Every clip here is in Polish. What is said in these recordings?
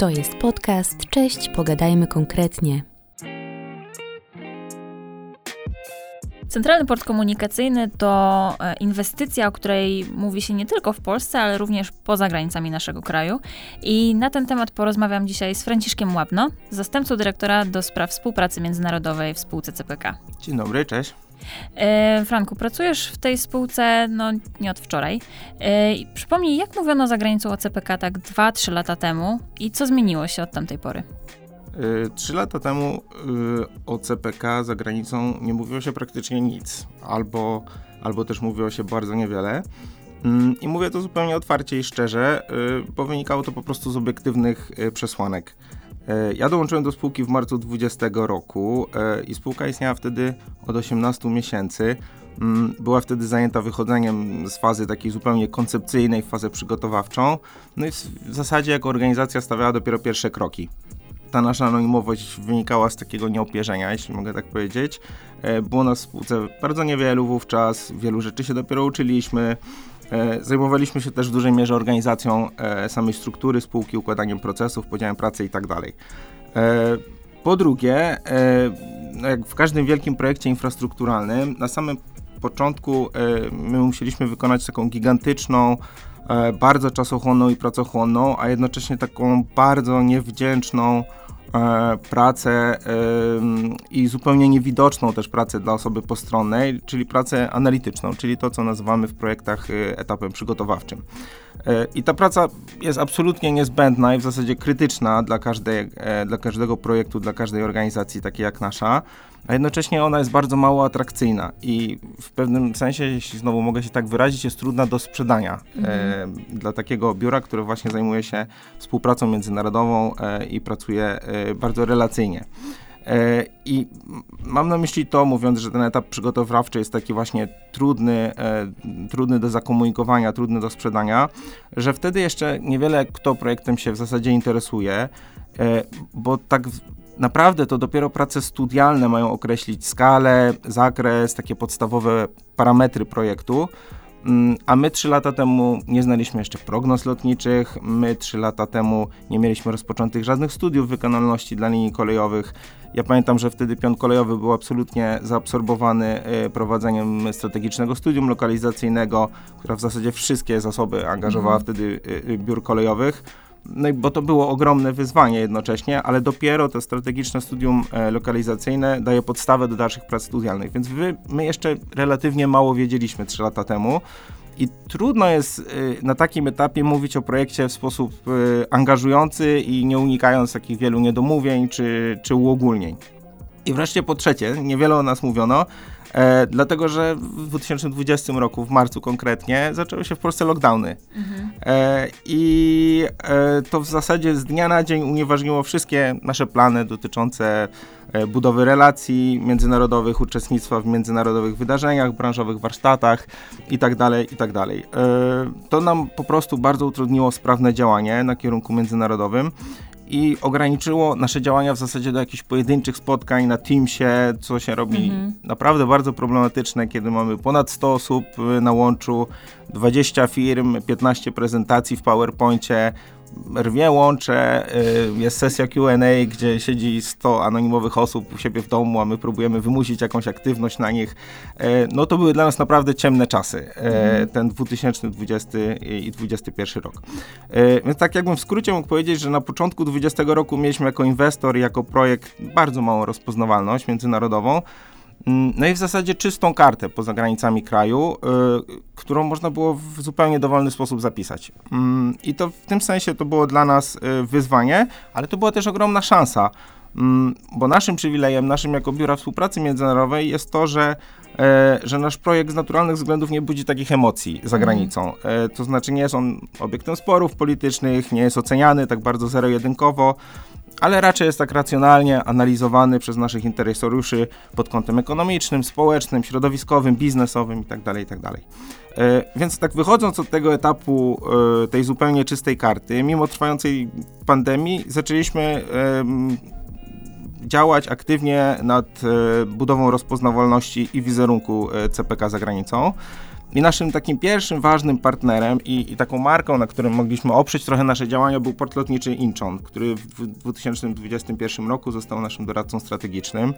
To jest podcast Cześć, pogadajmy konkretnie. Centralny Port Komunikacyjny to e, inwestycja, o której mówi się nie tylko w Polsce, ale również poza granicami naszego kraju. I na ten temat porozmawiam dzisiaj z Franciszkiem Łabno, zastępcą dyrektora do spraw współpracy międzynarodowej w spółce CPK. Dzień dobry, cześć. E, Franku, pracujesz w tej spółce no, nie od wczoraj. E, przypomnij, jak mówiono za granicą o CPK tak 2-3 lata temu i co zmieniło się od tamtej pory? E, trzy lata temu o CPK za granicą nie mówiło się praktycznie nic, albo, albo też mówiło się bardzo niewiele. Mm, I mówię to zupełnie otwarcie i szczerze, bo wynikało to po prostu z obiektywnych przesłanek. E, ja dołączyłem do spółki w marcu 2020 roku e, i spółka istniała wtedy od 18 miesięcy. Mm, była wtedy zajęta wychodzeniem z fazy takiej zupełnie koncepcyjnej w fazę przygotowawczą. No i w zasadzie jako organizacja stawiała dopiero pierwsze kroki. Ta nasza anonimowość wynikała z takiego nieopierzenia, jeśli mogę tak powiedzieć. E, było nas w spółce bardzo niewielu wówczas, wielu rzeczy się dopiero uczyliśmy. E, zajmowaliśmy się też w dużej mierze organizacją e, samej struktury spółki, układaniem procesów, podziałem pracy itd. Tak e, po drugie, no jak w każdym wielkim projekcie infrastrukturalnym, na samym początku my musieliśmy wykonać taką gigantyczną, bardzo czasochłonną i pracochłonną, a jednocześnie taką bardzo niewdzięczną pracę i zupełnie niewidoczną też pracę dla osoby postronnej, czyli pracę analityczną, czyli to, co nazywamy w projektach y, etapem przygotowawczym. E, I ta praca jest absolutnie niezbędna i w zasadzie krytyczna dla, każdej, e, dla każdego projektu, dla każdej organizacji takiej jak nasza, a jednocześnie ona jest bardzo mało atrakcyjna i w pewnym sensie, jeśli znowu mogę się tak wyrazić, jest trudna do sprzedania mhm. e, dla takiego biura, które właśnie zajmuje się współpracą międzynarodową e, i pracuje e, bardzo relacyjnie. E, I mam na myśli to, mówiąc, że ten etap przygotowawczy jest taki właśnie trudny, e, trudny do zakomunikowania, trudny do sprzedania, że wtedy jeszcze niewiele kto projektem się w zasadzie interesuje, e, bo tak naprawdę to dopiero prace studialne mają określić skalę, zakres, takie podstawowe parametry projektu. Mm, a my trzy lata temu nie znaliśmy jeszcze prognoz lotniczych, my trzy lata temu nie mieliśmy rozpoczętych żadnych studiów wykonalności dla linii kolejowych. Ja pamiętam, że wtedy piąt kolejowy był absolutnie zaabsorbowany y, prowadzeniem strategicznego studium lokalizacyjnego, która w zasadzie wszystkie zasoby angażowała mm. wtedy y, y, biur kolejowych. No bo to było ogromne wyzwanie jednocześnie, ale dopiero to strategiczne studium e, lokalizacyjne daje podstawę do dalszych prac studialnych. Więc wy, my jeszcze relatywnie mało wiedzieliśmy 3 lata temu. I trudno jest y, na takim etapie mówić o projekcie w sposób y, angażujący i nie unikając takich wielu niedomówień czy, czy uogólnień. I wreszcie po trzecie, niewiele o nas mówiono, E, dlatego, że w 2020 roku, w marcu konkretnie, zaczęły się w Polsce lockdowny. Mhm. E, I e, to w zasadzie z dnia na dzień unieważniło wszystkie nasze plany dotyczące e, budowy relacji międzynarodowych, uczestnictwa w międzynarodowych wydarzeniach, branżowych warsztatach itd. Tak itd. Tak e, to nam po prostu bardzo utrudniło sprawne działanie na kierunku międzynarodowym i ograniczyło nasze działania w zasadzie do jakichś pojedynczych spotkań na Teamsie, co się robi mhm. naprawdę bardzo problematyczne, kiedy mamy ponad 100 osób y, na łączu, 20 firm, 15 prezentacji w PowerPoincie, rwie łącze, y, jest sesja Q&A, gdzie siedzi 100 anonimowych osób u siebie w domu, a my próbujemy wymusić jakąś aktywność na nich. Y, no to były dla nas naprawdę ciemne czasy, mm. ten 2020 i 2021 rok. Więc tak jakbym w skrócie mógł powiedzieć, że na początku 2020 roku mieliśmy jako inwestor, jako projekt bardzo małą rozpoznawalność międzynarodową, no i w zasadzie czystą kartę poza granicami kraju, y, którą można było w zupełnie dowolny sposób zapisać. Mm, I to w tym sensie to było dla nas y, wyzwanie, ale to była też ogromna szansa, mm, bo naszym przywilejem, naszym jako biura współpracy międzynarodowej jest to, że e, że nasz projekt z naturalnych względów nie budzi takich emocji za granicą. E, to znaczy nie jest on obiektem sporów politycznych, nie jest oceniany tak bardzo zero-jedynkowo, ale raczej jest tak racjonalnie analizowany przez naszych interesariuszy pod kątem ekonomicznym, społecznym, środowiskowym, biznesowym itd. Tak itd. Tak e, więc tak wychodząc od tego etapu e, tej zupełnie czystej karty, mimo trwającej pandemii, zaczęliśmy działać aktywnie nad e, budową rozpoznawalności i wizerunku CPK za granicą. I naszym takim pierwszym ważnym partnerem i, i, taką marką, na którym mogliśmy oprzeć trochę nasze działania, był port lotniczy Incheon, który w 2021 roku został naszym doradcą strategicznym.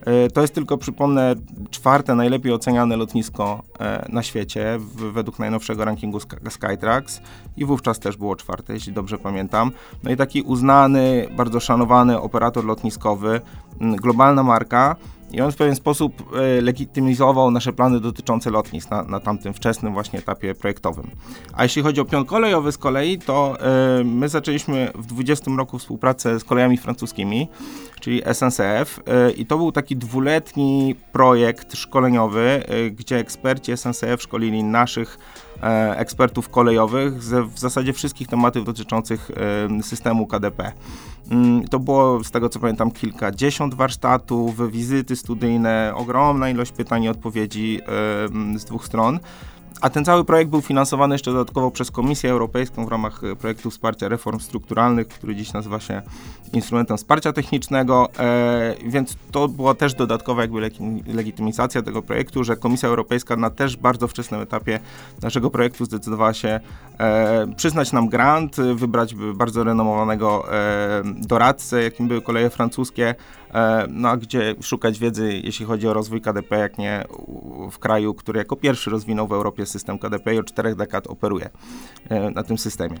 E, to jest tylko, przypomnę, czwarte najlepiej oceniane lotnisko e, na świecie w, według najnowszego rankingu Skytrax i wówczas też było czwarte, jeśli dobrze pamiętam. No i taki uznany, bardzo szanowany operator lotniskowy, globalna marka, i on w pewien sposób e, legitymizował nasze plany dotyczące lotnisk na, na tamtym wczesnym właśnie etapie projektowym. A jeśli chodzi o pion kolejowy z kolei, to e, my zaczęliśmy w 20 roku współpracę z kolejami francuskimi, czyli SNCF e, i to był taki dwuletni projekt szkoleniowy, gdzie eksperci SNCF szkolili naszych ekspertów kolejowych ze w zasadzie wszystkich tematów dotyczących systemu KDP. Mm, to było, z tego co pamiętam, kilkadziesiąt warsztatów, wizyty studyjne, ogromna ilość pytań i odpowiedzi z dwóch stron. A ten cały projekt był finansowany jeszcze dodatkowo przez Komisję Europejską w ramach e, projektu wsparcia reform strukturalnych, który dziś nazywa się instrumentem wsparcia technicznego, e, więc to była też dodatkowa jakby legitymizacja tego projektu, że Komisja Europejska na też bardzo wczesnym etapie naszego projektu zdecydowała się e, przyznać nam grant, wybrać bardzo renomowanego e, doradcę, jakim były koleje francuskie, e, no a gdzie szukać wiedzy, jeśli chodzi o rozwój KDP, jak nie w kraju, który jako pierwszy rozwinął w Europie system KDP i od czterech dekad operuje e, na tym systemie.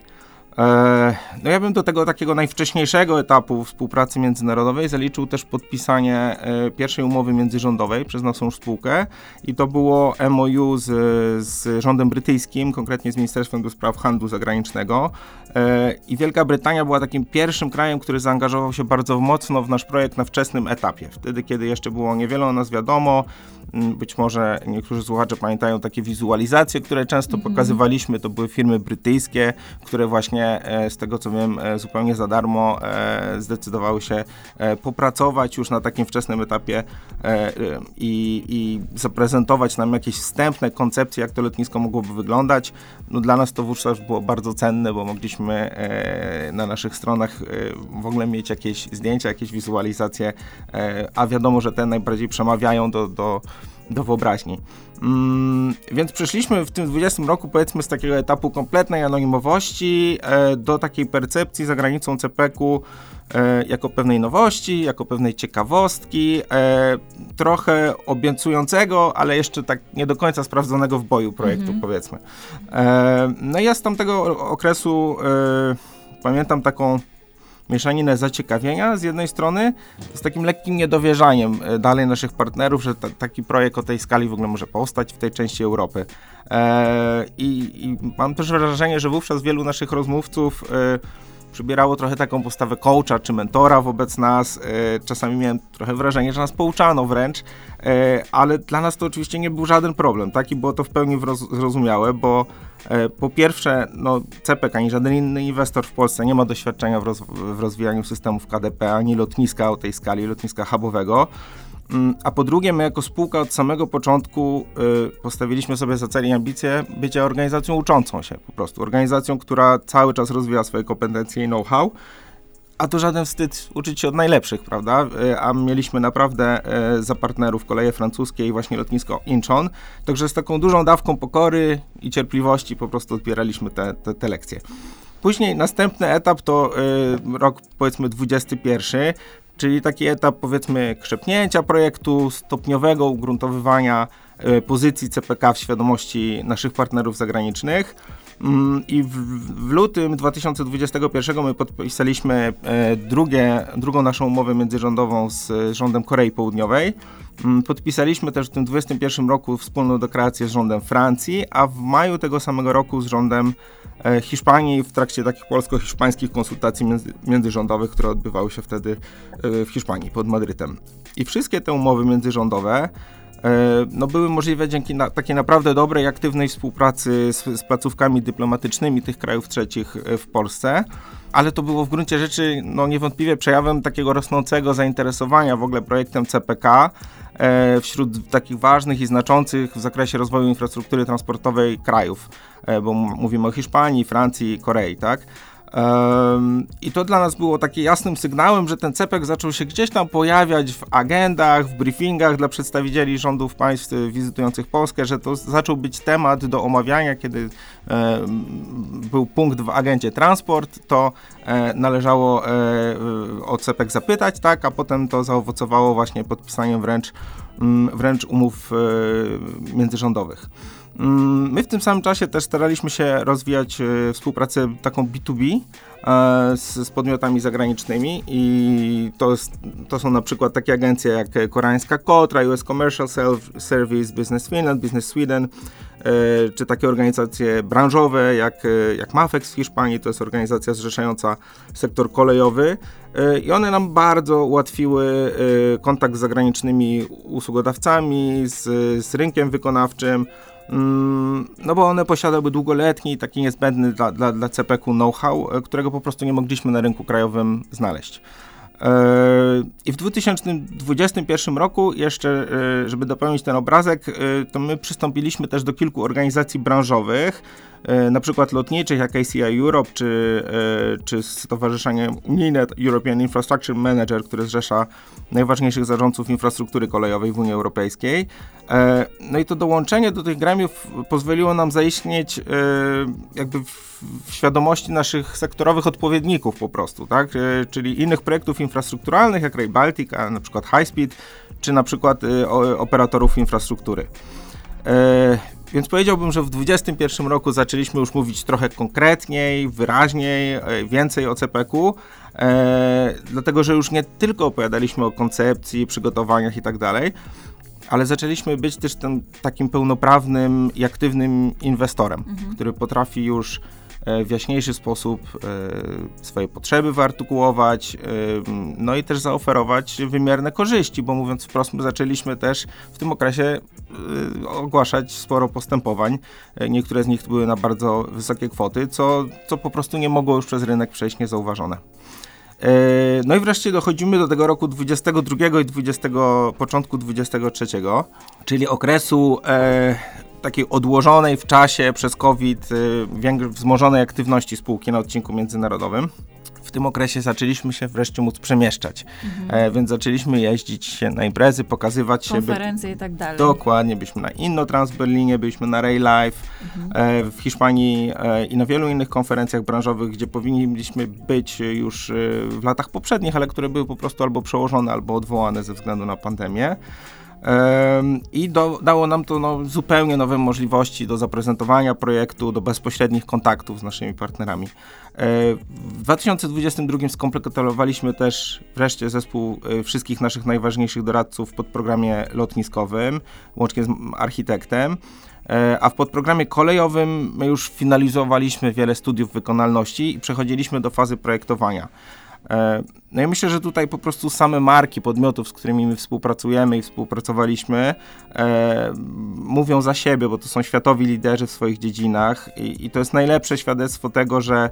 E, no ja bym do tego takiego najwcześniejszego etapu współpracy międzynarodowej zaliczył też podpisanie e, pierwszej umowy międzyrządowej przez naszą spółkę i to było MOU z, z rządem brytyjskim, konkretnie z Ministerstwem do Spraw Handlu Zagranicznego i Wielka Brytania była takim pierwszym krajem, który zaangażował się bardzo mocno w nasz projekt na wczesnym etapie, wtedy kiedy jeszcze było niewiele o nas wiadomo, być może niektórzy słuchacze pamiętają takie wizualizacje, które często mm -hmm. pokazywaliśmy. To były firmy brytyjskie, które właśnie e, z tego co wiem e, zupełnie za darmo e, zdecydowały się popracować już na takim wczesnym etapie i, i zaprezentować nam jakieś wstępne koncepcje, jak to lotnisko mogłoby wyglądać. No dla nas to wówczas było bardzo cenne, bo mogliśmy na naszych stronach w ogóle mieć jakieś zdjęcia, jakieś wizualizacje, a wiadomo, że te najbardziej przemawiają do, do do wyobraźni. Mm, więc przeszliśmy w tym 20 roku powiedzmy z takiego etapu kompletnej anonimowości e, do takiej percepcji za granicą CPK-u e, jako pewnej nowości, jako pewnej ciekawostki, e, trochę obiecującego, ale jeszcze tak nie do końca sprawdzonego w boju projektu mhm. powiedzmy. E, no i ja z tamtego okresu e, pamiętam taką mieszaninę zaciekawienia z jednej strony, z takim lekkim niedowierzaniem e, dalej naszych partnerów, że taki projekt o tej skali w ogóle może powstać w tej części Europy. E, i, i, mam też wrażenie, że wówczas wielu naszych rozmówców e, przybierało trochę taką postawę coacha czy mentora wobec nas. E, czasami miałem trochę wrażenie, że nas pouczano wręcz, e, ale dla nas to oczywiście nie był żaden problem, tak? I było to w pełni zrozumiałe, bo e, po pierwsze, no, CPK ani żaden inny inwestor w Polsce nie ma doświadczenia w, roz w rozwijaniu systemów KDP, ani lotniska o tej skali, lotniska hubowego. Mm, a po drugie, my jako spółka od samego początku y, postawiliśmy sobie za cel i ambicje bycia organizacją uczącą się po prostu. Organizacją, która cały czas rozwija swoje kompetencje i know-how. A to żaden wstyd uczyć się od najlepszych, prawda? Y, a mieliśmy naprawdę y, za partnerów koleje francuskie i właśnie lotnisko Incheon. Także z taką dużą dawką pokory i cierpliwości po prostu odbieraliśmy te, te, te lekcje. Później następny etap to y, rok powiedzmy 21, czyli taki etap powiedzmy krzepnięcia projektu, stopniowego ugruntowywania e, pozycji CPK w świadomości naszych partnerów zagranicznych. Mm, I w, w, lutym 2021 my podpisaliśmy e, drugie, drugą naszą umowę międzyrządową z rządem Korei Południowej. Mm, podpisaliśmy też w tym 2021 roku wspólną deklarację z rządem Francji, a w maju tego samego roku z rządem e, Hiszpanii w trakcie takich polsko-hiszpańskich konsultacji między, międzyrządowych, które odbywały się wtedy e, w Hiszpanii pod Madrytem. I wszystkie te umowy międzyrządowe no, były możliwe dzięki na, takiej naprawdę dobrej, aktywnej współpracy z, z placówkami dyplomatycznymi tych krajów trzecich e, w Polsce ale to było w gruncie rzeczy no, niewątpliwie przejawem takiego rosnącego zainteresowania w ogóle projektem CPK e, wśród takich ważnych i znaczących w zakresie rozwoju infrastruktury transportowej krajów, e, bo mówimy o Hiszpanii, Francji, Korei, tak? I to dla nas było takim jasnym sygnałem, że ten CEPEK zaczął się gdzieś tam pojawiać w agendach, w briefingach dla przedstawicieli rządów państw wizytujących Polskę, że to zaczął być temat do omawiania, kiedy był punkt w agendzie transport, to e, należało e, o CEPEK zapytać, tak, a potem to zaowocowało właśnie podpisaniem wręcz, wręcz umów e, międzyrządowych. Mm, my w tym samym czasie też staraliśmy się rozwijać e, współpracę taką B2B e, z, z podmiotami zagranicznymi i to, to są na przykład takie agencje jak koreańska Kotra, US Commercial Service, Business Finland, Business Sweden, e, czy takie organizacje branżowe jak, jak MAFEX w Hiszpanii, to jest organizacja zrzeszająca sektor kolejowy i one nam bardzo ułatwiły kontakt z zagranicznymi usługodawcami, z, z rynkiem wykonawczym, no bo one posiadały długoletni, taki niezbędny dla, dla, dla CPK know-how, e, którego po prostu nie mogliśmy na rynku krajowym znaleźć. E, I w 2021 roku, jeszcze, e, żeby dopełnić ten obrazek, to my przystąpiliśmy też do kilku organizacji branżowych, na przykład lotniczych, jak ACI Europe, czy, czy Stowarzyszenie Unijne European Infrastructure Manager, które zrzesza najważniejszych zarządców infrastruktury kolejowej w Unii Europejskiej. E, no i to dołączenie do tych gremiów pozwoliło nam zaistnieć jakby w, świadomości naszych sektorowych odpowiedników po prostu, tak? Czyli innych projektów infrastrukturalnych, jak Rail Baltica, na przykład High Speed, czy na przykład operatorów infrastruktury. Więc powiedziałbym, że w 2021 roku zaczęliśmy już mówić trochę konkretniej, wyraźniej, e, więcej o CPQ, e, dlatego że już nie tylko opowiadaliśmy o koncepcji, przygotowaniach i tak ale zaczęliśmy być też tym takim pełnoprawnym i aktywnym inwestorem, mhm. który potrafi już E, w jaśniejszy sposób e, swoje potrzeby wyartykułować, e, no i też zaoferować wymierne korzyści, bo mówiąc wprost, my zaczęliśmy też w tym okresie ogłaszać sporo postępowań. Niektóre z nich były na bardzo wysokie kwoty, co, co po prostu nie mogło już przez rynek przejść niezauważone. No i wreszcie dochodzimy do tego roku 22 i 20, początku 23, czyli okresu e, takiej odłożonej w czasie przez COVID y, wzmożonej aktywności spółki na odcinku międzynarodowym. W tym okresie zaczęliśmy się wreszcie móc przemieszczać, mhm. e, więc zaczęliśmy jeździć się na imprezy, pokazywać się. Konferencje i tak dalej. Dokładnie, byliśmy na Innotrans w Berlinie, byliśmy na Ray Life mhm. e, w Hiszpanii e, i na wielu innych konferencjach branżowych, gdzie powinniśmy być już e, w latach poprzednich, ale które były po prostu albo przełożone, albo odwołane ze względu na pandemię. I do, dało nam to no, zupełnie nowe możliwości do zaprezentowania projektu, do bezpośrednich kontaktów z naszymi partnerami. E, w 2022 skompletowaliśmy też wreszcie zespół e, wszystkich naszych najważniejszych doradców w podprogramie lotniskowym, łącznie z architektem. E, a w podprogramie kolejowym my już finalizowaliśmy wiele studiów wykonalności i przechodziliśmy do fazy projektowania. E, no i myślę, że tutaj po prostu same marki podmiotów, z którymi my współpracujemy i współpracowaliśmy, e, mówią za siebie, bo to są światowi liderzy w swoich dziedzinach i, i to jest najlepsze świadectwo tego, że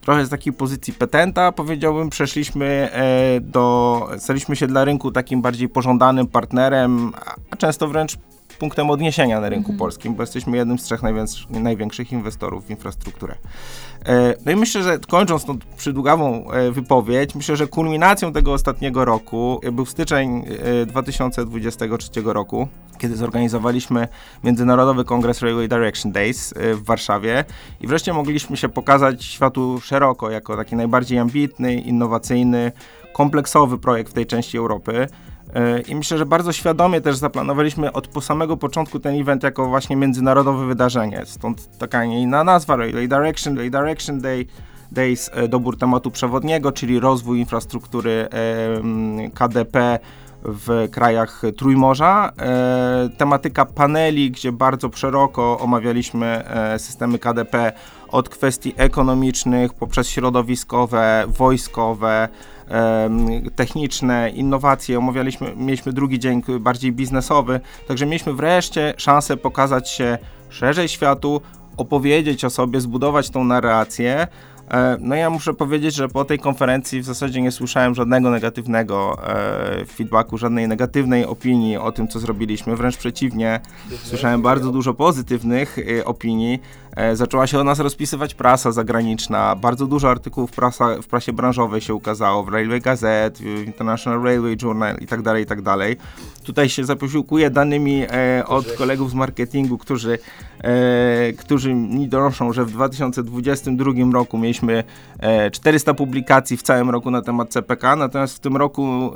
trochę z takiej pozycji petenta, powiedziałbym, przeszliśmy e, do, staliśmy się dla rynku takim bardziej pożądanym partnerem, a często wręcz punktem odniesienia na rynku mm. polskim, bo jesteśmy jednym z trzech największych inwestorów w infrastrukturę. E, no i myślę, że kończąc tą przydługawą e, wypowiedź, myślę, że kulminacją tego ostatniego roku był styczeń 2023 e, roku, kiedy zorganizowaliśmy Międzynarodowy Kongres Railway Direction Days w Warszawie i wreszcie mogliśmy się pokazać światu szeroko jako taki najbardziej ambitny, innowacyjny, kompleksowy projekt w tej części Europy. I myślę, że bardzo świadomie też zaplanowaliśmy od po samego początku ten event jako właśnie międzynarodowe wydarzenie. Stąd taka nie inna nazwa, Railway Direction, Railway Direction Day, Days, e, dobór tematu przewodniego, czyli rozwój infrastruktury KDP w krajach Trójmorza. E, tematyka paneli, gdzie bardzo szeroko omawialiśmy e, systemy KDP od kwestii ekonomicznych poprzez środowiskowe, wojskowe, techniczne, innowacje. Omawialiśmy, mieliśmy drugi dzień bardziej biznesowy, także mieliśmy wreszcie szansę pokazać się szerzej światu, opowiedzieć o sobie, zbudować tą narrację. E, no ja muszę powiedzieć, że po tej konferencji w zasadzie nie słyszałem żadnego negatywnego e, feedbacku, żadnej negatywnej opinii o tym, co zrobiliśmy. Wręcz przeciwnie, słyszałem bardzo dużo pozytywnych e, opinii. E, zaczęła się o nas rozpisywać prasa zagraniczna, bardzo dużo artykułów prasa, w prasie branżowej się ukazało, w Railway Gazette, w International Railway Journal i tak dalej, i tak. Tutaj się zaposiłkuję danymi e, od kolegów z marketingu, którzy, e, którzy mi donoszą, że w 2022 roku mieliśmy 400 publikacji w całym roku na temat CPK, natomiast w tym roku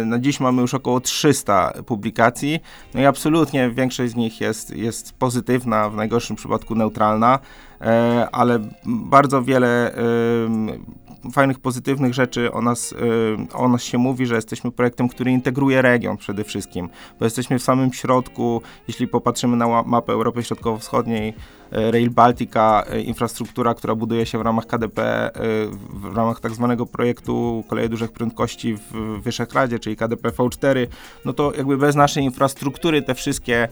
e, na dziś mamy już około 300 publikacji, no i absolutnie większość z nich jest, jest pozytywna, w najgorszym przypadku neutralna, e, ale bardzo wiele fajnych, pozytywnych rzeczy o nas, o nas się mówi, że jesteśmy projektem, który integruje region przede wszystkim, bo jesteśmy w samym środku, jeśli popatrzymy na mapę Europy Środkowo-Wschodniej, e, Rail Baltica, e, infrastruktura, która buduje się w ramach KDP, w ramach tak zwanego projektu Koleje Dużych Prędkości w Wyszehradzie, czyli KDP V4, no to jakby bez naszej infrastruktury te wszystkie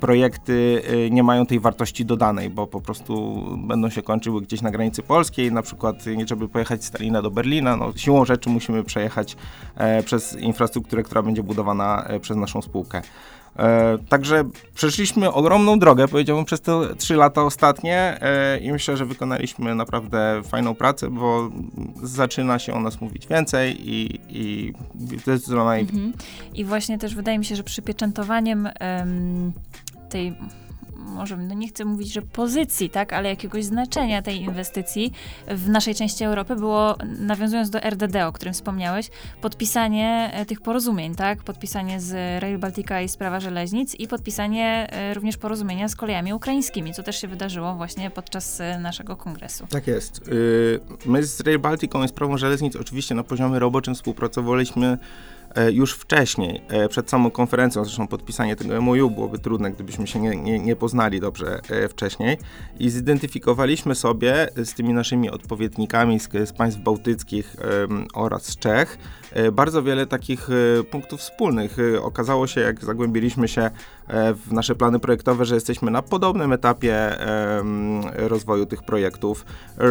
projekty nie mają tej wartości dodanej, bo po prostu będą się kończyły gdzieś na granicy polskiej, na przykład żeby pojechać z Stalina do Berlina, no siłą rzeczy musimy przejechać przez infrastrukturę, która będzie budowana przez naszą spółkę. E, także przeszliśmy ogromną drogę, powiedziałbym, przez te trzy lata ostatnie e, i myślę, że wykonaliśmy naprawdę fajną pracę, bo zaczyna się o nas mówić więcej i, i zdecydowanie... Mhm. I właśnie też wydaje mi się, że przypieczętowaniem tej może no nie chcę mówić, że pozycji, tak, ale jakiegoś znaczenia tej inwestycji w naszej części Europy było, nawiązując do RDD, o którym wspomniałeś, podpisanie e, tych porozumień, tak, podpisanie z Rail Baltica i Sprawa Żeleznic i podpisanie e, również porozumienia z kolejami ukraińskimi, co też się wydarzyło właśnie podczas e, naszego kongresu. Tak jest. Y, my z Rail Balticą i Sprawą Żeleznic oczywiście na poziomie roboczym współpracowaliśmy już wcześniej, e, przed samą konferencją, zresztą podpisanie tego MOU byłoby trudne, gdybyśmy się nie, nie, nie poznali dobrze e, wcześniej i zidentyfikowaliśmy sobie z tymi naszymi odpowiednikami z, z państw bałtyckich oraz z Czech bardzo wiele takich punktów wspólnych. Okazało się, jak zagłębiliśmy się w nasze plany projektowe, że jesteśmy na podobnym etapie rozwoju tych projektów,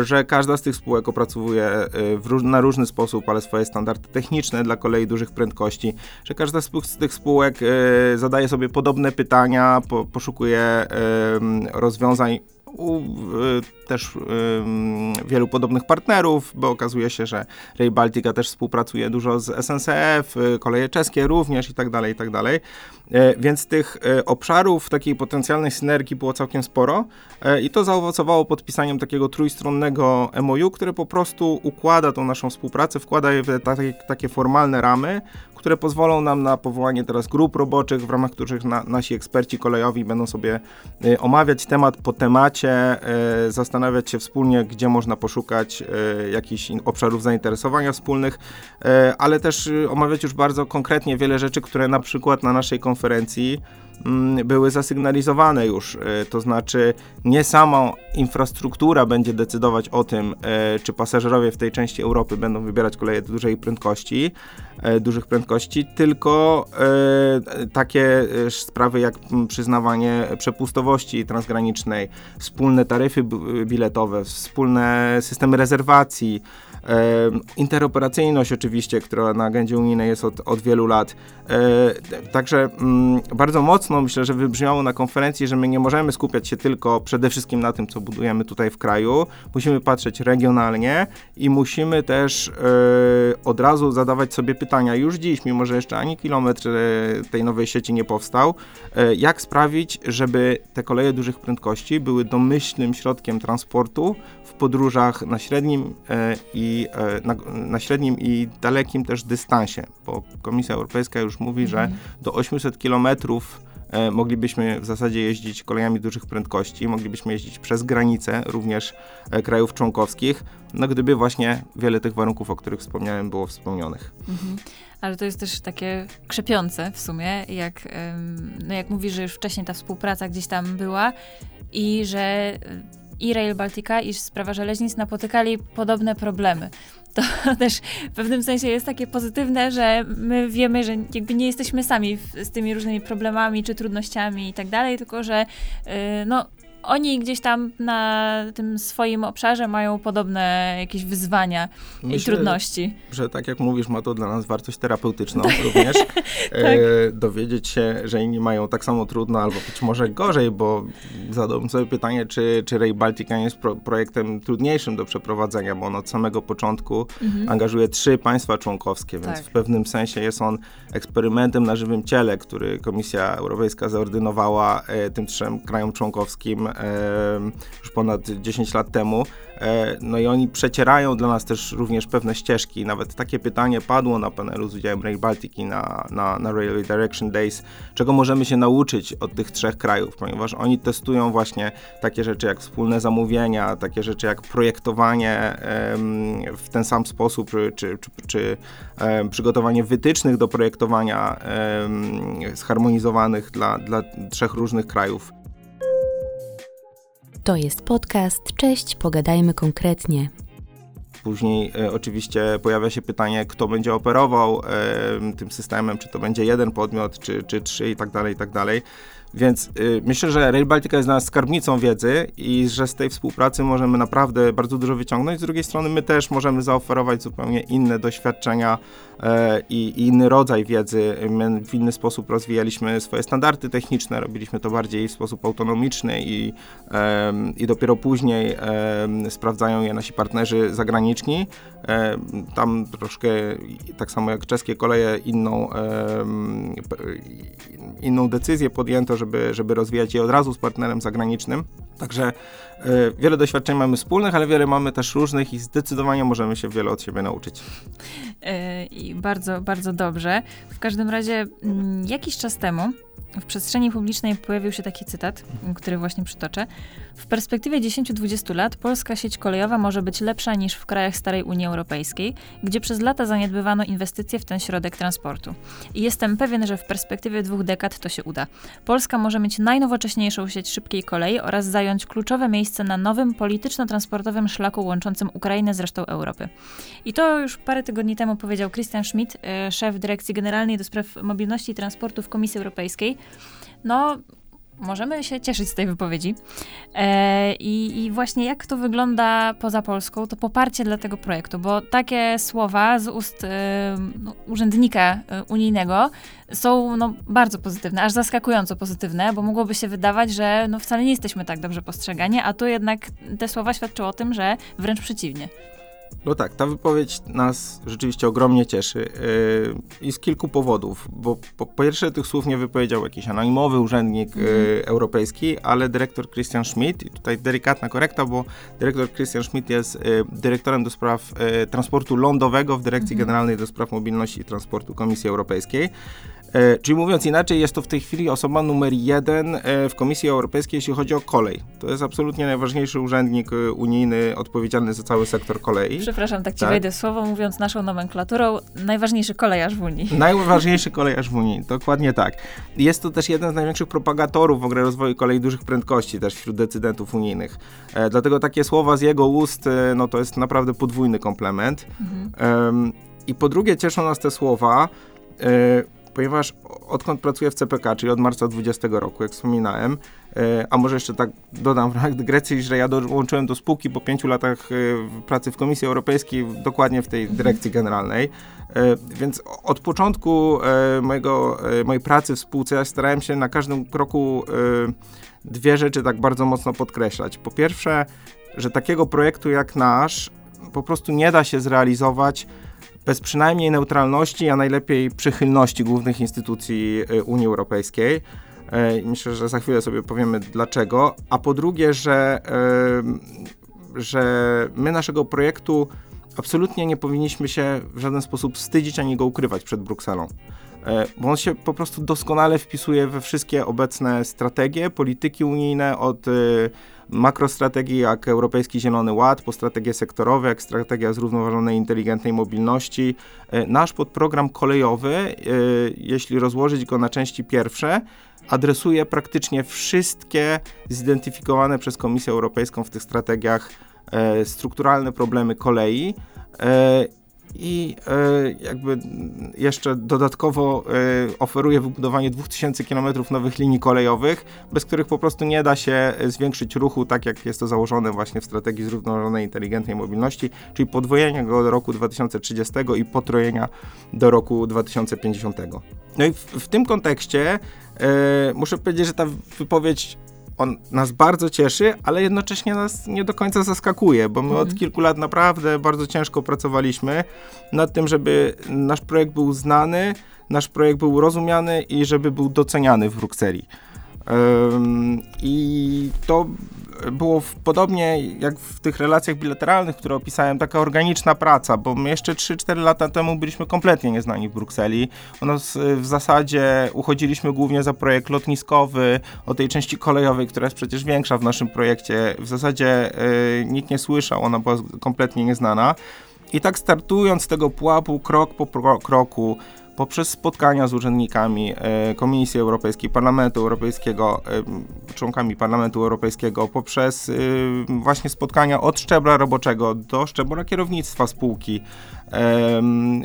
że każda z tych spółek opracowuje róż, na różny sposób, ale swoje standardy techniczne dla kolei dużych prędkości że każda z tych spółek e, zadaje sobie podobne pytania, po, poszukuje rozwiązań u też wielu podobnych partnerów, bo okazuje się, że Rail Baltica też współpracuje dużo z SNCF, y, koleje czeskie również i tak dalej, i tak dalej. E, więc tych e, obszarów takiej potencjalnej synergii było całkiem sporo e, i to zaowocowało podpisaniem takiego trójstronnego MOU, które po prostu układa tą naszą współpracę, wkłada je w takie formalne ramy, które pozwolą nam na powołanie teraz grup roboczych, w ramach których na, nasi eksperci kolejowi będą sobie y, omawiać temat po temacie, y, zastanawiać się wspólnie, gdzie można poszukać y, jakichś obszarów zainteresowania wspólnych, ale też omawiać już bardzo konkretnie wiele rzeczy, które na przykład na naszej konferencji były zasygnalizowane już. E, to znaczy, nie sama infrastruktura będzie decydować o tym, e, czy pasażerowie w tej części Europy będą wybierać koleje dużej prędkości, e, dużych prędkości, tylko takie sprawy jak przyznawanie przepustowości transgranicznej, wspólne taryfy biletowe, wspólne systemy rezerwacji, Interoperacyjność oczywiście, która na agendzie unijnej jest od, od wielu lat. Także mm, bardzo mocno myślę, że wybrzmiało na konferencji, że my nie możemy skupiać się tylko przede wszystkim na tym, co budujemy tutaj w kraju. Musimy patrzeć regionalnie i musimy też od razu zadawać sobie pytania już dziś, mimo że jeszcze ani kilometr tej nowej sieci nie powstał, jak sprawić, żeby te koleje dużych prędkości były domyślnym środkiem transportu w podróżach na średnim i E, na, na, średnim i dalekim też dystansie, bo Komisja Europejska już mówi, mhm. że do 800 kilometrów e, moglibyśmy w zasadzie jeździć kolejami dużych prędkości, moglibyśmy jeździć przez granice również e, krajów członkowskich, no gdyby właśnie wiele tych warunków, o których wspomniałem, było wspomnianych. Mhm. Ale to jest też takie krzepiące w sumie, jak, no jak mówisz, że już wcześniej ta współpraca gdzieś tam była i że i Rail Baltica, i Sprawa Żeleznic napotykali podobne problemy. To też w pewnym sensie jest takie pozytywne, że my wiemy, że jakby nie jesteśmy sami w, z tymi różnymi problemami czy trudnościami i tak dalej, tylko że yy, no, oni gdzieś tam na tym swoim obszarze mają podobne jakieś wyzwania Myślę, i trudności. Że tak jak mówisz, ma to dla nas wartość terapeutyczną również. tak. e, dowiedzieć się, że inni mają tak samo trudno, albo być może gorzej, bo zadałbym sobie pytanie, czy, czy Rail Baltica jest pro, projektem trudniejszym do przeprowadzenia, bo on od samego początku mhm. angażuje trzy państwa członkowskie, więc tak. w pewnym sensie jest on eksperymentem na żywym ciele, który Komisja Europejska zaordynowała e, tym trzem krajom członkowskim e, już ponad 10 lat temu. E, no i oni przecierają dla nas też również pewne ścieżki. Nawet takie pytanie padło na panelu z udziałem Rail Baltiki na, na, na Railway Direction Days, czego możemy się nauczyć od tych trzech krajów, ponieważ oni testują właśnie takie rzeczy jak wspólne zamówienia, takie rzeczy jak projektowanie w ten sam sposób, czy, czy, czy przygotowanie wytycznych do projektowania zharmonizowanych dla, dla trzech różnych krajów. To jest podcast. Cześć, pogadajmy konkretnie. Później e, oczywiście pojawia się pytanie, kto będzie operował e, tym systemem, czy to będzie jeden podmiot, czy, czy trzy i tak dalej, i tak dalej. Więc y, myślę, że Rail Baltica jest dla nas skarbnicą wiedzy i że z tej współpracy możemy naprawdę bardzo dużo wyciągnąć. Z drugiej strony my też możemy zaoferować zupełnie inne doświadczenia e, i, inny rodzaj wiedzy. My w inny sposób rozwijaliśmy swoje standardy techniczne, robiliśmy to bardziej w sposób autonomiczny i, i dopiero później sprawdzają je nasi partnerzy zagraniczni. E, tam troszkę, tak samo jak czeskie koleje, inną, inną decyzję podjęto, żeby, żeby rozwijać je od razu z partnerem zagranicznym. Także wiele doświadczeń mamy wspólnych, ale wiele mamy też różnych i zdecydowanie możemy się wiele od siebie nauczyć. Yy, I bardzo, bardzo dobrze. W każdym razie mm, jakiś czas temu w przestrzeni publicznej pojawił się taki cytat, który właśnie przytoczę. W perspektywie 10-20 lat polska sieć kolejowa może być lepsza niż w krajach starej Unii Europejskiej, gdzie przez lata zaniedbywano inwestycje w ten środek transportu. I jestem pewien, że w perspektywie dwóch dekad to się uda. Polska może mieć najnowocześniejszą sieć szybkiej kolei oraz zająć kluczowe miejsce na nowym polityczno-transportowym szlaku łączącym Ukrainę z resztą Europy. I to już parę tygodni temu powiedział Christian Schmidt, e, szef Dyrekcji Generalnej do Spraw Mobilności i Transportu w Komisji Europejskiej. No, możemy się cieszyć z tej wypowiedzi. E, i, I właśnie jak to wygląda poza Polską, to poparcie dla tego projektu, bo takie słowa z ust e, no, urzędnika e, unijnego są no, bardzo pozytywne, aż zaskakująco pozytywne, bo mogłoby się wydawać, że no, wcale nie jesteśmy tak dobrze postrzegani, a tu jednak te słowa świadczą o tym, że wręcz przeciwnie. No tak, ta wypowiedź nas rzeczywiście ogromnie cieszy yy, i z kilku powodów, bo po, po, pierwsze tych słów nie wypowiedział jakiś anonimowy urzędnik yy, europejski, ale dyrektor Christian Schmidt, i tutaj delikatna korekta, bo dyrektor Christian Schmidt jest yy, dyrektorem do spraw y, transportu lądowego w Dyrekcji mhm. Generalnej do Spraw Mobilności i Transportu Komisji Europejskiej. E, czyli mówiąc inaczej, jest to w tej chwili osoba numer jeden e, w Komisji Europejskiej, jeśli chodzi o kolej. To jest absolutnie najważniejszy urzędnik e, unijny odpowiedzialny za cały sektor kolei. Przepraszam, tak ci tak? wejdę słowo, mówiąc naszą nomenklaturą, najważniejszy kolejarz w Unii. Najważniejszy kolejarz w Unii, dokładnie tak. Jest to też jeden z największych propagatorów w ogóle rozwoju kolei dużych prędkości też wśród decydentów unijnych. E, dlatego takie słowa z jego ust, e, no to jest naprawdę podwójny komplement. Mhm. I po drugie cieszą nas te słowa, ponieważ odkąd pracuję w CPK, czyli od marca 20 roku, jak wspominałem, e, a może jeszcze tak dodam w dygresji, że ja dołączyłem do spółki po pięciu latach e, pracy w Komisji Europejskiej, dokładnie w tej dyrekcji generalnej. E, więc od początku mojego, mojej pracy w spółce ja starałem się na każdym kroku dwie rzeczy tak bardzo mocno podkreślać. Po pierwsze, że takiego projektu jak nasz po prostu nie da się zrealizować bez przynajmniej neutralności, a najlepiej przychylności głównych instytucji y, Unii Europejskiej. E, myślę, że za chwilę sobie powiemy dlaczego. A po drugie, że, że my naszego projektu absolutnie nie powinniśmy się w żaden sposób wstydzić ani go ukrywać przed Brukselą. Bo on się po prostu doskonale wpisuje we wszystkie obecne strategie, polityki unijne, od y, makrostrategii jak Europejski Zielony Ład, po strategie sektorowe, jak strategia zrównoważonej inteligentnej mobilności. E, nasz podprogram kolejowy, e, jeśli rozłożyć go na części pierwsze, adresuje praktycznie wszystkie zidentyfikowane przez Komisję Europejską w tych strategiach strukturalne problemy kolei i e, jakby jeszcze dodatkowo e, oferuje wybudowanie 2000 km nowych linii kolejowych, bez których po prostu nie da się zwiększyć ruchu, tak jak jest to założone właśnie w strategii zrównoważonej inteligentnej mobilności, czyli podwojenia go do roku 2030 i potrojenia do roku 2050. No i w, w tym kontekście e, muszę powiedzieć, że ta wypowiedź on nas bardzo cieszy, ale jednocześnie nas nie do końca zaskakuje, bo my mhm. od kilku lat naprawdę bardzo ciężko pracowaliśmy nad tym, żeby nasz projekt był znany, nasz projekt był rozumiany i żeby był doceniany w Brukseli. I to było w, podobnie jak w tych relacjach bilateralnych, które opisałem, taka organiczna praca, bo my jeszcze 3-4 lata temu byliśmy kompletnie nieznani w Brukseli. U nas w zasadzie uchodziliśmy głównie za projekt lotniskowy, o tej części kolejowej, która jest przecież większa w naszym projekcie. W zasadzie y, nikt nie słyszał, ona była kompletnie nieznana. I tak startując z tego pułapu krok po kroku, poprzez spotkania z urzędnikami e, Komisji Europejskiej, Parlamentu Europejskiego, e, członkami Parlamentu Europejskiego, poprzez e, właśnie spotkania od szczebla roboczego do szczebla kierownictwa spółki,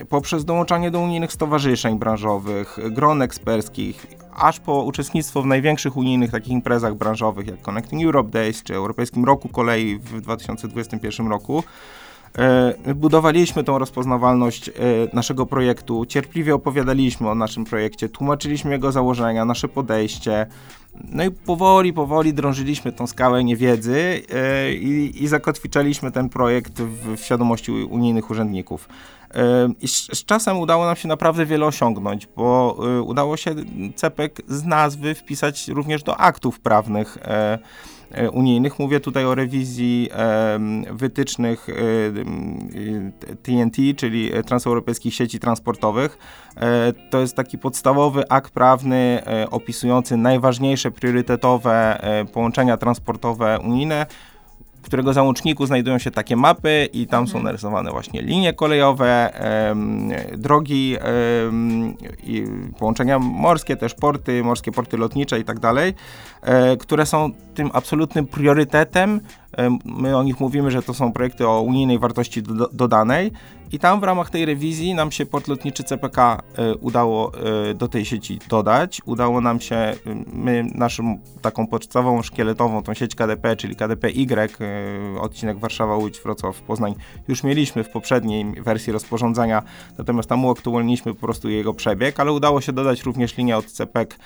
poprzez dołączanie do unijnych stowarzyszeń branżowych, gron eksperckich, aż po uczestnictwo w największych unijnych takich imprezach branżowych jak Connecting Europe Days czy Europejskim Roku Kolei w 2021 roku. E, budowaliśmy tą rozpoznawalność e, naszego projektu, cierpliwie opowiadaliśmy o naszym projekcie, tłumaczyliśmy jego założenia, nasze podejście. No i powoli, powoli drążyliśmy tą skałę niewiedzy e, i, i zakotwiczaliśmy ten projekt w, w świadomości unijnych urzędników. I z, z, czasem udało nam się naprawdę wiele osiągnąć, bo udało się CEPEK z nazwy wpisać również do aktów prawnych unijnych. Mówię tutaj o rewizji wytycznych TNT, e, czyli transeuropejskich sieci transportowych. E, to jest taki podstawowy akt prawny opisujący najważniejsze priorytetowe połączenia transportowe unijne którego załączniku znajdują się takie mapy i tam są mhm. narysowane właśnie linie kolejowe, drogi, połączenia morskie, też porty, morskie porty lotnicze i tak dalej, e, które są tym absolutnym priorytetem My o nich mówimy, że to są projekty o unijnej wartości do, dodanej i tam w ramach tej rewizji nam się port lotniczy CPK e, udało e, do tej sieci dodać. Udało nam się, my naszą taką podstawową szkieletową, tą sieć KDP, czyli KDP-Y, e, odcinek Warszawa, Łódź, Wrocław, Poznań, już mieliśmy w poprzedniej wersji rozporządzenia, natomiast tam uaktualniliśmy po prostu jego przebieg, ale udało się dodać również linię od CPK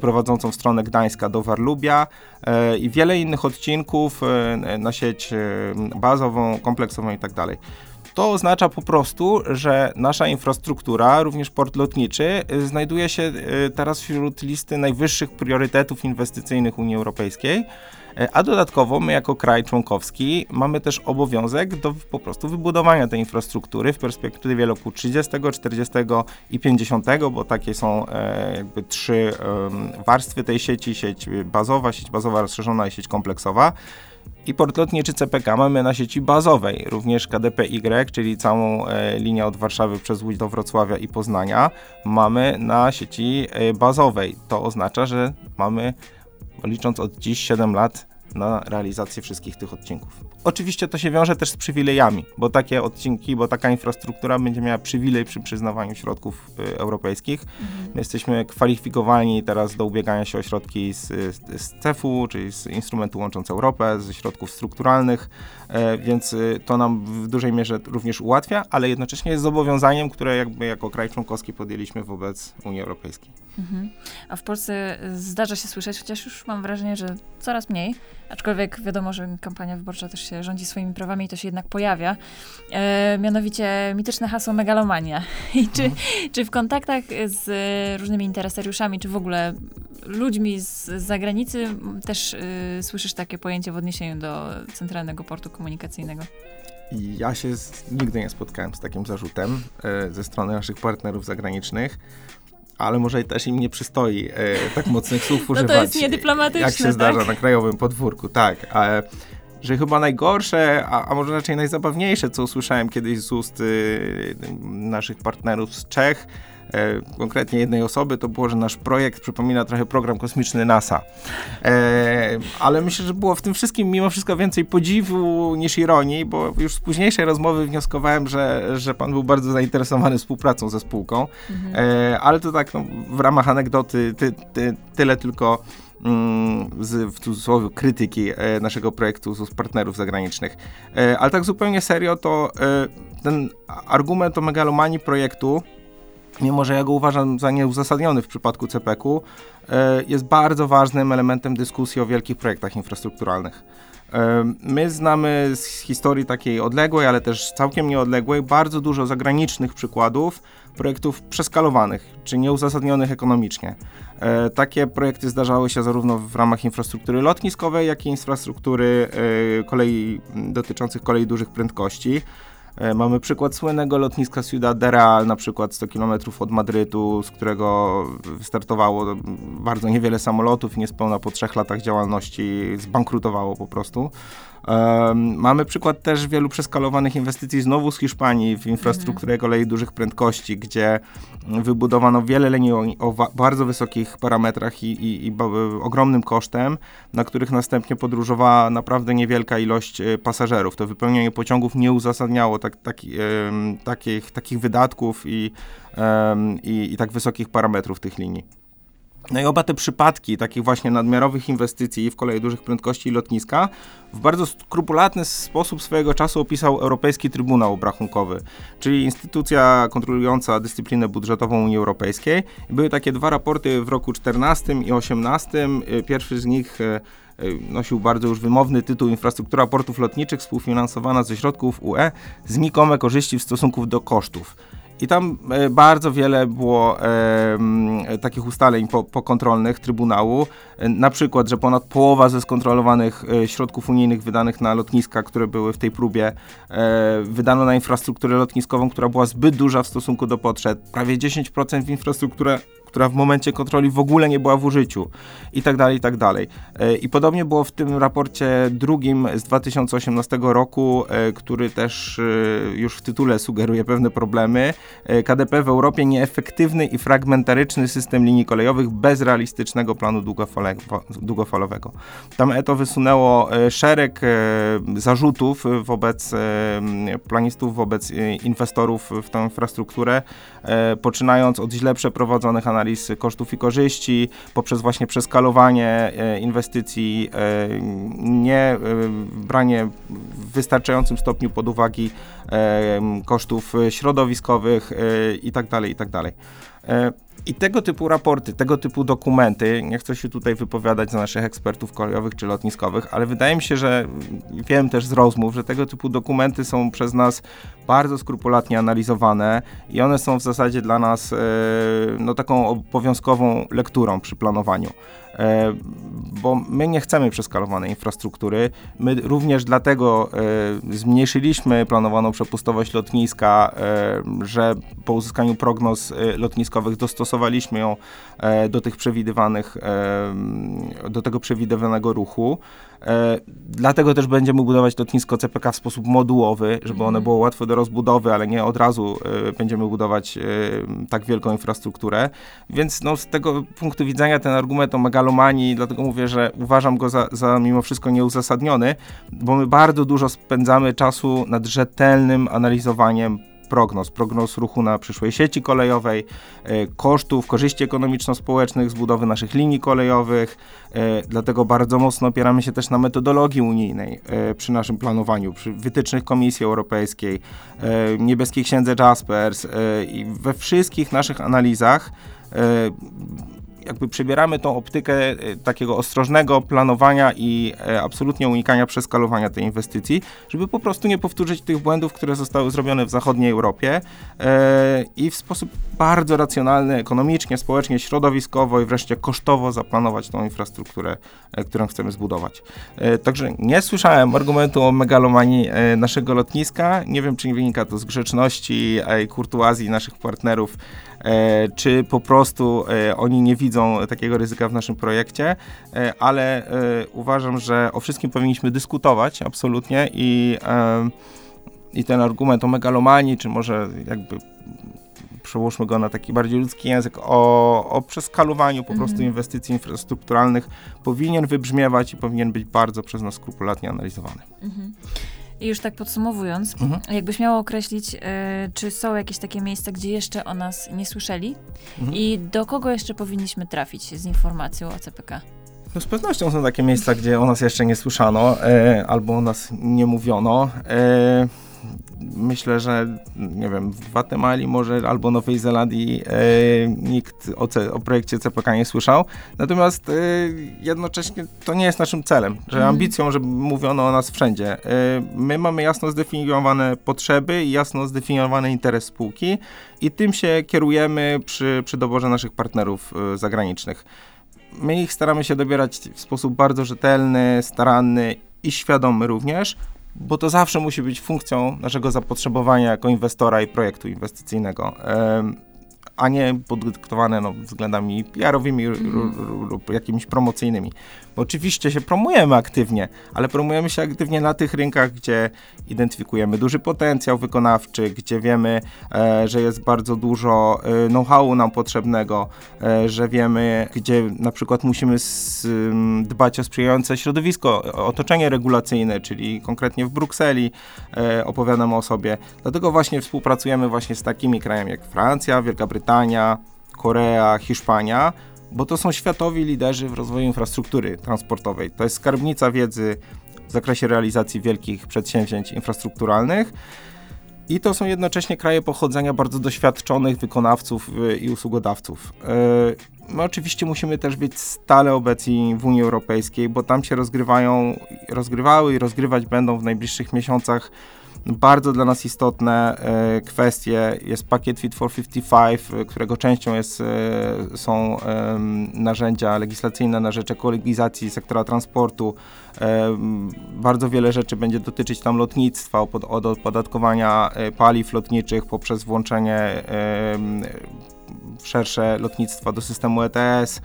prowadzącą w stronę Gdańska do Warlubia i wiele innych odcinków na sieć bazową, kompleksową i tak dalej. To oznacza po prostu, że nasza infrastruktura, również port lotniczy, y, znajduje się y, teraz wśród listy najwyższych priorytetów inwestycyjnych Unii Europejskiej. Y, a dodatkowo my jako kraj członkowski mamy też obowiązek do po prostu wybudowania tej infrastruktury w perspektywie roku 30, 40 i 50, bo takie są e, jakby trzy warstwy tej sieci, sieć bazowa, sieć bazowa rozszerzona i sieć kompleksowa i port lotniczy CPK mamy na sieci bazowej, również KDP-Y, czyli całą e, linię od Warszawy przez Łódź do Wrocławia i Poznania mamy na sieci e, bazowej. To oznacza, że mamy, licząc od dziś 7 lat, na realizację wszystkich tych odcinków. Oczywiście to się wiąże też z przywilejami, bo takie odcinki, bo taka infrastruktura będzie miała przywilej przy przyznawaniu środków y, europejskich. Mhm. My jesteśmy kwalifikowani teraz do ubiegania się o środki z, z CEF-u, czyli z Instrumentu Łącząc Europę, ze środków strukturalnych, e, więc y, to nam w dużej mierze również ułatwia, ale jednocześnie jest zobowiązaniem, które jakby jako kraj członkowski podjęliśmy wobec Unii Europejskiej. Mhm. A w Polsce zdarza się słyszeć, chociaż już mam wrażenie, że coraz mniej, aczkolwiek wiadomo, że kampania wyborcza też się rządzi swoimi prawami i to się jednak pojawia. E, mianowicie mityczne hasło megalomania. I czy, mhm. czy w kontaktach z różnymi interesariuszami, czy w ogóle ludźmi z, zagranicy też y, słyszysz takie pojęcie w odniesieniu do Centralnego Portu Komunikacyjnego? Ja się z, nigdy nie spotkałem z takim zarzutem e, ze strony naszych partnerów zagranicznych ale może też im nie przystoi e, tak mocnych słów używać. No to jest niedyplomatyczne, Jak się zdarza tak? na krajowym podwórku, tak. Ale że chyba najgorsze, a, a, może raczej najzabawniejsze, co usłyszałem kiedyś z ust y, naszych partnerów z Czech, e, konkretnie jednej osoby, to było, że nasz projekt przypomina trochę program kosmiczny NASA. E, ale myślę, że było w tym wszystkim mimo wszystko więcej podziwu niż ironii, bo już z późniejszej rozmowy wnioskowałem, że, że pan był bardzo zainteresowany współpracą ze spółką. Mhm. E, ale to tak no, w ramach anegdoty ty, ty, tyle tylko z, w cudzysłowie krytyki e, naszego projektu z partnerów zagranicznych. E, ale tak zupełnie serio, to e, ten argument o megalomanii projektu, mimo że ja go uważam za nieuzasadniony w przypadku CPK-u, jest bardzo ważnym elementem dyskusji o wielkich projektach infrastrukturalnych. E, my znamy z historii takiej odległej, ale też całkiem nieodległej, bardzo dużo zagranicznych przykładów projektów przeskalowanych, czy nieuzasadnionych ekonomicznie. E, takie projekty zdarzały się zarówno w ramach infrastruktury lotniskowej, jak i infrastruktury kolei dotyczących kolei dużych prędkości. E, mamy przykład słynnego lotniska Ciudad de Real, na przykład 100 km od Madrytu, z którego startowało bardzo niewiele samolotów i niespełna po trzech latach działalności zbankrutowało po prostu. Mamy przykład też wielu przeskalowanych inwestycji znowu z Hiszpanii w infrastrukturę mhm. kolei dużych prędkości, gdzie wybudowano wiele linii o, o bardzo wysokich parametrach i, i, i, ogromnym kosztem, na których następnie podróżowała naprawdę niewielka ilość e, pasażerów. To wypełnienie pociągów nie uzasadniało tak, tak, takich, takich wydatków i, i, i tak wysokich parametrów tych linii. No i oba te przypadki takich właśnie nadmiarowych inwestycji w koleje dużych prędkości i lotniska w bardzo skrupulatny sposób swojego czasu opisał Europejski Trybunał Obrachunkowy, czyli instytucja kontrolująca dyscyplinę budżetową Unii Europejskiej. Były takie dwa raporty w roku 14 i 18. Pierwszy z nich e, e, nosił bardzo już wymowny tytuł Infrastruktura portów lotniczych współfinansowana ze środków UE, znikome korzyści w stosunku do kosztów. I tam e, bardzo wiele było e, takich ustaleń po, pokontrolnych Trybunału. E, na przykład, że ponad połowa ze skontrolowanych e, środków unijnych wydanych na lotniska, które były w tej próbie, e, wydano na infrastrukturę lotniskową, która była zbyt duża w stosunku do potrzeb. Prawie 10% w infrastrukturę która w momencie kontroli w ogóle nie była w użyciu i tak dalej, i tak dalej. E, I podobnie było w tym raporcie drugim z 2018 roku, e, który też e, już w tytule sugeruje pewne problemy. KDP w Europie nieefektywny i fragmentaryczny system linii kolejowych bez realistycznego planu długofalowego. Tam ETO wysunęło szereg zarzutów wobec planistów, wobec inwestorów w tę infrastrukturę, poczynając od źle przeprowadzonych analiz analiz kosztów i korzyści, poprzez właśnie przeskalowanie e, inwestycji, e, nie e, branie w wystarczającym stopniu pod uwagi kosztów środowiskowych itd., tak itd. I tego typu raporty, tego typu dokumenty, nie chcę się tutaj wypowiadać za naszych ekspertów kolejowych czy lotniskowych, ale wydaje mi się, że wiem też z rozmów, że tego typu dokumenty są przez nas bardzo skrupulatnie analizowane i one są w zasadzie dla nas e, no, taką obowiązkową lekturą przy planowaniu. E, bo my nie chcemy przeskalowanej infrastruktury. My również dlatego e, zmniejszyliśmy planowaną przepustowość lotniska, że po uzyskaniu prognoz lotniskowych dostosowaliśmy ją do tych przewidywanych, do tego przewidywanego ruchu. E, dlatego też będziemy budować lotnisko CPK w sposób modułowy, żeby one mhm. było łatwe do rozbudowy, ale nie od razu e, będziemy budować e, tak wielką infrastrukturę. Więc no, z tego punktu widzenia ten argument o megalomanii, dlatego mówię, że uważam go za, za mimo wszystko nieuzasadniony, bo my bardzo dużo spędzamy czasu nad rzetelnym analizowaniem prognoz, prognoz ruchu na przyszłej sieci kolejowej, e, kosztów, korzyści ekonomiczno-społecznych z budowy naszych linii kolejowych. E, dlatego bardzo mocno opieramy się też na metodologii unijnej e, przy naszym planowaniu, przy wytycznych Komisji Europejskiej, niebieskiej księdze Jaspers i we wszystkich naszych analizach jakby przebieramy tą optykę e, takiego ostrożnego planowania i e, absolutnie unikania przeskalowania tej inwestycji, żeby po prostu nie powtórzyć tych błędów, które zostały zrobione w zachodniej Europie e, i w sposób bardzo racjonalny, ekonomicznie, społecznie, środowiskowo i wreszcie kosztowo zaplanować tą infrastrukturę, którą chcemy zbudować. Także nie słyszałem argumentu o megalomanii naszego lotniska. Nie wiem, czy nie wynika to z grzeczności i kurtuazji naszych partnerów czy po prostu e, oni nie widzą takiego ryzyka w naszym projekcie, e, ale uważam, że o wszystkim powinniśmy dyskutować absolutnie i, i ten argument o megalomanii, czy może jakby przełóżmy go na taki bardziej ludzki język, o, o przeskalowaniu po prostu Mhm. inwestycji infrastrukturalnych powinien wybrzmiewać i powinien być bardzo przez nas skrupulatnie analizowany. Mhm. I już tak podsumowując, Mhm. jakbyś miało określić, e, czy są jakieś takie miejsca, gdzie jeszcze o nas nie słyszeli Mhm. i do kogo jeszcze powinniśmy trafić z informacją o CPK? No z pewnością są takie miejsca, gdzie o nas jeszcze nie słyszano e, albo o nas nie mówiono. E, myślę, że nie wiem, w Gwatemali może albo Nowej Zelandii e, nikt o, ce, o projekcie CPK nie słyszał. Natomiast e, jednocześnie to nie jest naszym celem, że Mhm. ambicją, żeby mówiono o nas wszędzie. E, my mamy jasno zdefiniowane potrzeby i jasno zdefiniowany interes spółki i tym się kierujemy przy, przy doborze naszych partnerów e, zagranicznych. My ich staramy się dobierać w sposób bardzo rzetelny, staranny i świadomy również, bo to zawsze musi być funkcją naszego zapotrzebowania jako inwestora i projektu inwestycyjnego, a nie podyktowane no, względami PR-owymi Mhm. lub jakimiś promocyjnymi. Bo oczywiście się promujemy aktywnie, ale promujemy się aktywnie na tych rynkach, gdzie identyfikujemy duży potencjał wykonawczy, gdzie wiemy, e, że jest bardzo dużo e, know-howu nam potrzebnego, e, że wiemy, gdzie na przykład musimy dbać o sprzyjające środowisko, otoczenie regulacyjne, czyli konkretnie w Brukseli e, opowiadam o sobie. Dlatego właśnie współpracujemy właśnie z takimi krajami jak Francja, Wielka Brytania, Korea, Hiszpania, bo to są światowi liderzy w rozwoju infrastruktury transportowej. To jest skarbnica wiedzy w zakresie realizacji wielkich przedsięwzięć infrastrukturalnych. I to są jednocześnie kraje pochodzenia bardzo doświadczonych wykonawców y, i usługodawców. Y, My oczywiście musimy też być stale obecni w Unii Europejskiej, bo tam się rozgrywają, rozgrywały i rozgrywać będą w najbliższych miesiącach bardzo dla nas istotne e, kwestie. Jest pakiet Fit for 55, e, którego częścią jest, e, są narzędzia legislacyjne na rzecz ekologizacji sektora transportu. Bardzo wiele rzeczy będzie dotyczyć tam lotnictwa, od opodatkowania paliw lotniczych poprzez włączenie szersze lotnictwa do systemu ETS.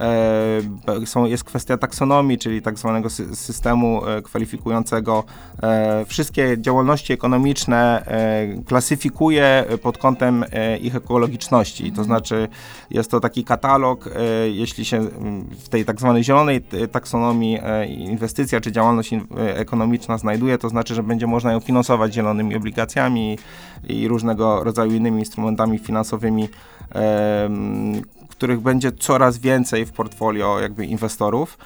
E, są, jest kwestia taksonomii, czyli tak zwanego sy- systemu e, kwalifikującego e, wszystkie działalności ekonomiczne, klasyfikuje pod kątem ich ekologiczności. To znaczy jest to taki katalog, jeśli się mm, w tej tak zwanej zielonej taksonomii inwestycja czy działalność ekonomiczna znajduje, to znaczy, że będzie można ją finansować zielonymi obligacjami i różnego rodzaju innymi instrumentami finansowymi, których będzie coraz więcej w portfolio jakby inwestorów.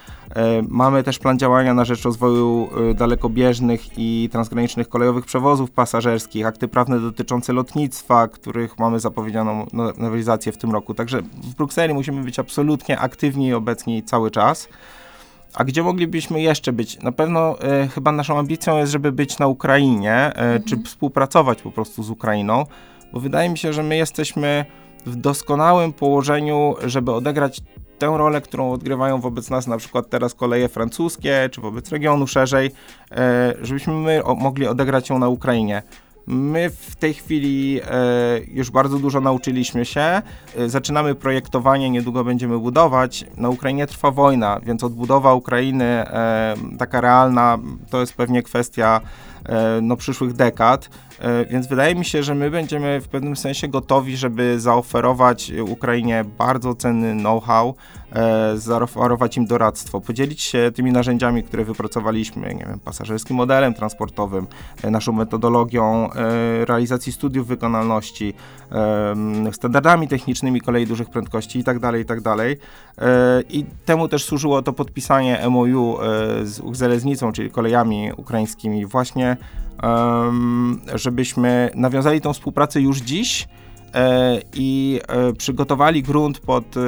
Mamy też plan działania na rzecz rozwoju e, dalekobieżnych i transgranicznych kolejowych przewozów pasażerskich, akty prawne dotyczące lotnictwa, których mamy zapowiedzianą no- nowelizację w tym roku. Także w Brukseli musimy być absolutnie aktywni i obecni cały czas. A gdzie moglibyśmy jeszcze być? Na pewno e, chyba naszą ambicją jest, żeby być na Ukrainie, e, czy współpracować po prostu z Ukrainą, bo wydaje mi się, że my jesteśmy w doskonałym położeniu, żeby odegrać tę rolę, którą odgrywają wobec nas na przykład teraz koleje francuskie, czy wobec regionu szerzej, e, żebyśmy my mogli odegrać ją na Ukrainie. My w tej chwili e, już bardzo dużo nauczyliśmy się. E, zaczynamy projektowanie, niedługo będziemy budować. Na Ukrainie trwa wojna, więc odbudowa Ukrainy, taka realna, to jest pewnie kwestia no, przyszłych dekad. E, Więc wydaje mi się, że my będziemy w pewnym sensie gotowi, żeby zaoferować Ukrainie bardzo cenny know-how, e, zaoferować im doradztwo, podzielić się tymi narzędziami, które wypracowaliśmy, nie wiem, pasażerskim modelem transportowym, e, naszą metodologią e, realizacji studiów wykonalności, standardami technicznymi kolei dużych prędkości itd., itd. E, I temu też służyło to podpisanie MOU e, z Żeleznicą, czyli kolejami ukraińskimi, właśnie em, żebyśmy nawiązali tą współpracę już dziś e, i e, przygotowali grunt pod, e,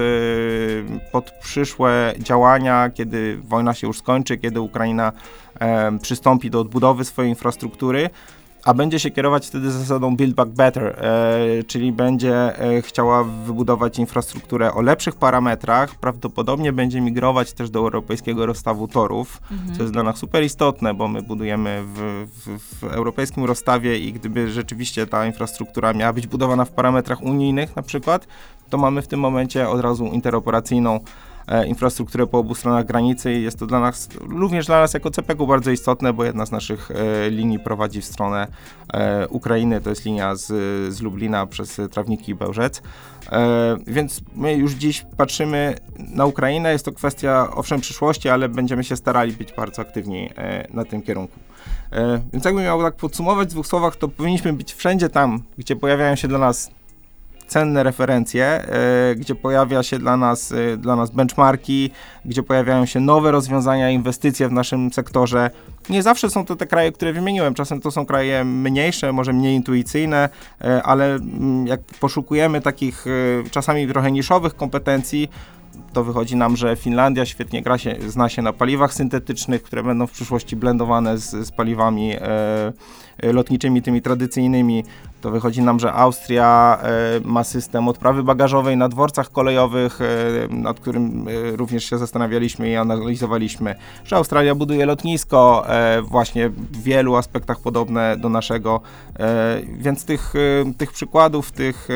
pod przyszłe działania, kiedy wojna się już skończy, kiedy Ukraina przystąpi do odbudowy swojej infrastruktury. A będzie się kierować wtedy zasadą Build Back Better, e, czyli będzie e, chciała wybudować infrastrukturę o lepszych parametrach. Prawdopodobnie będzie migrować też do europejskiego rozstawu torów, co jest dla nas super istotne, bo my budujemy w, w, w europejskim rozstawie i gdyby rzeczywiście ta infrastruktura miała być budowana w parametrach unijnych na przykład, to mamy w tym momencie od razu interoperacyjną infrastrukturę po obu stronach granicy i jest to dla nas, również dla nas jako CPK bardzo istotne, bo jedna z naszych e, linii prowadzi w stronę e, Ukrainy, to jest linia z, z Lublina przez Trawniki i Bełżec. E, więc my już dziś patrzymy na Ukrainę, jest to kwestia owszem przyszłości, ale będziemy się starali być bardzo aktywni e, na tym kierunku. E, więc jakbym miał tak podsumować w dwóch słowach, to powinniśmy być wszędzie tam, gdzie pojawiają się dla nas cenne referencje, e, gdzie pojawia się dla nas, e, dla nas benchmarki, gdzie pojawiają się nowe rozwiązania, inwestycje w naszym sektorze. Nie zawsze są to te kraje, które wymieniłem, czasem to są kraje mniejsze, może mniej intuicyjne, e, ale mm, jak poszukujemy takich czasami trochę niszowych kompetencji, to wychodzi nam, że Finlandia świetnie gra się, zna się na paliwach syntetycznych, które będą w przyszłości blendowane z, z paliwami e, lotniczymi, tymi tradycyjnymi. To wychodzi nam, że Austria e, ma system odprawy bagażowej na dworcach kolejowych, e, nad którym e, również się zastanawialiśmy i analizowaliśmy, że Australia buduje lotnisko właśnie w wielu aspektach podobne do naszego, więc tych, tych przykładów, tych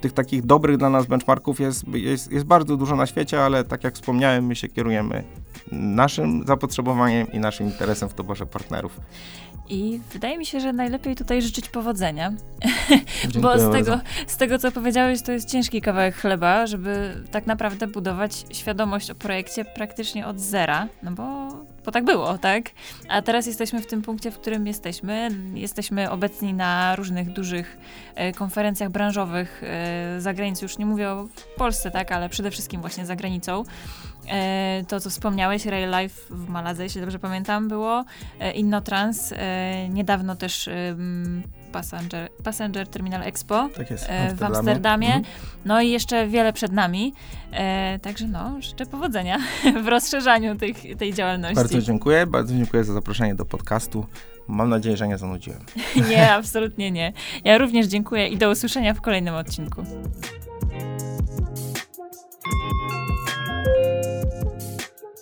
tych takich dobrych dla nas benchmarków jest, jest, jest bardzo dużo na świecie, ale tak jak wspomniałem, my się kierujemy naszym zapotrzebowaniem i naszym interesem w doborze partnerów. I wydaje mi się, że najlepiej tutaj życzyć powodzenia. Bo z tego, z tego, co powiedziałeś, to jest ciężki kawałek chleba, żeby tak naprawdę budować świadomość o projekcie praktycznie od zera. No bo bo tak było, tak? A teraz jesteśmy w tym punkcie, w którym jesteśmy. Jesteśmy obecni na różnych dużych e, konferencjach branżowych e, za granicą. Już nie mówię o Polsce, tak? Ale przede wszystkim właśnie za granicą. E, to, co wspomniałeś, Rail Life w Maladze, jeśli dobrze pamiętam, było. E, Innotrans. E, niedawno też Passenger, Passenger Terminal Expo tak jest, w Amsterdamie. Mhm. No i jeszcze wiele przed nami. E, także no, życzę powodzenia w rozszerzaniu tych, tej działalności. Bardzo dziękuję, bardzo dziękuję za zaproszenie do podcastu. Mam nadzieję, że nie zanudziłem. nie, absolutnie nie. Ja również dziękuję i do usłyszenia w kolejnym odcinku.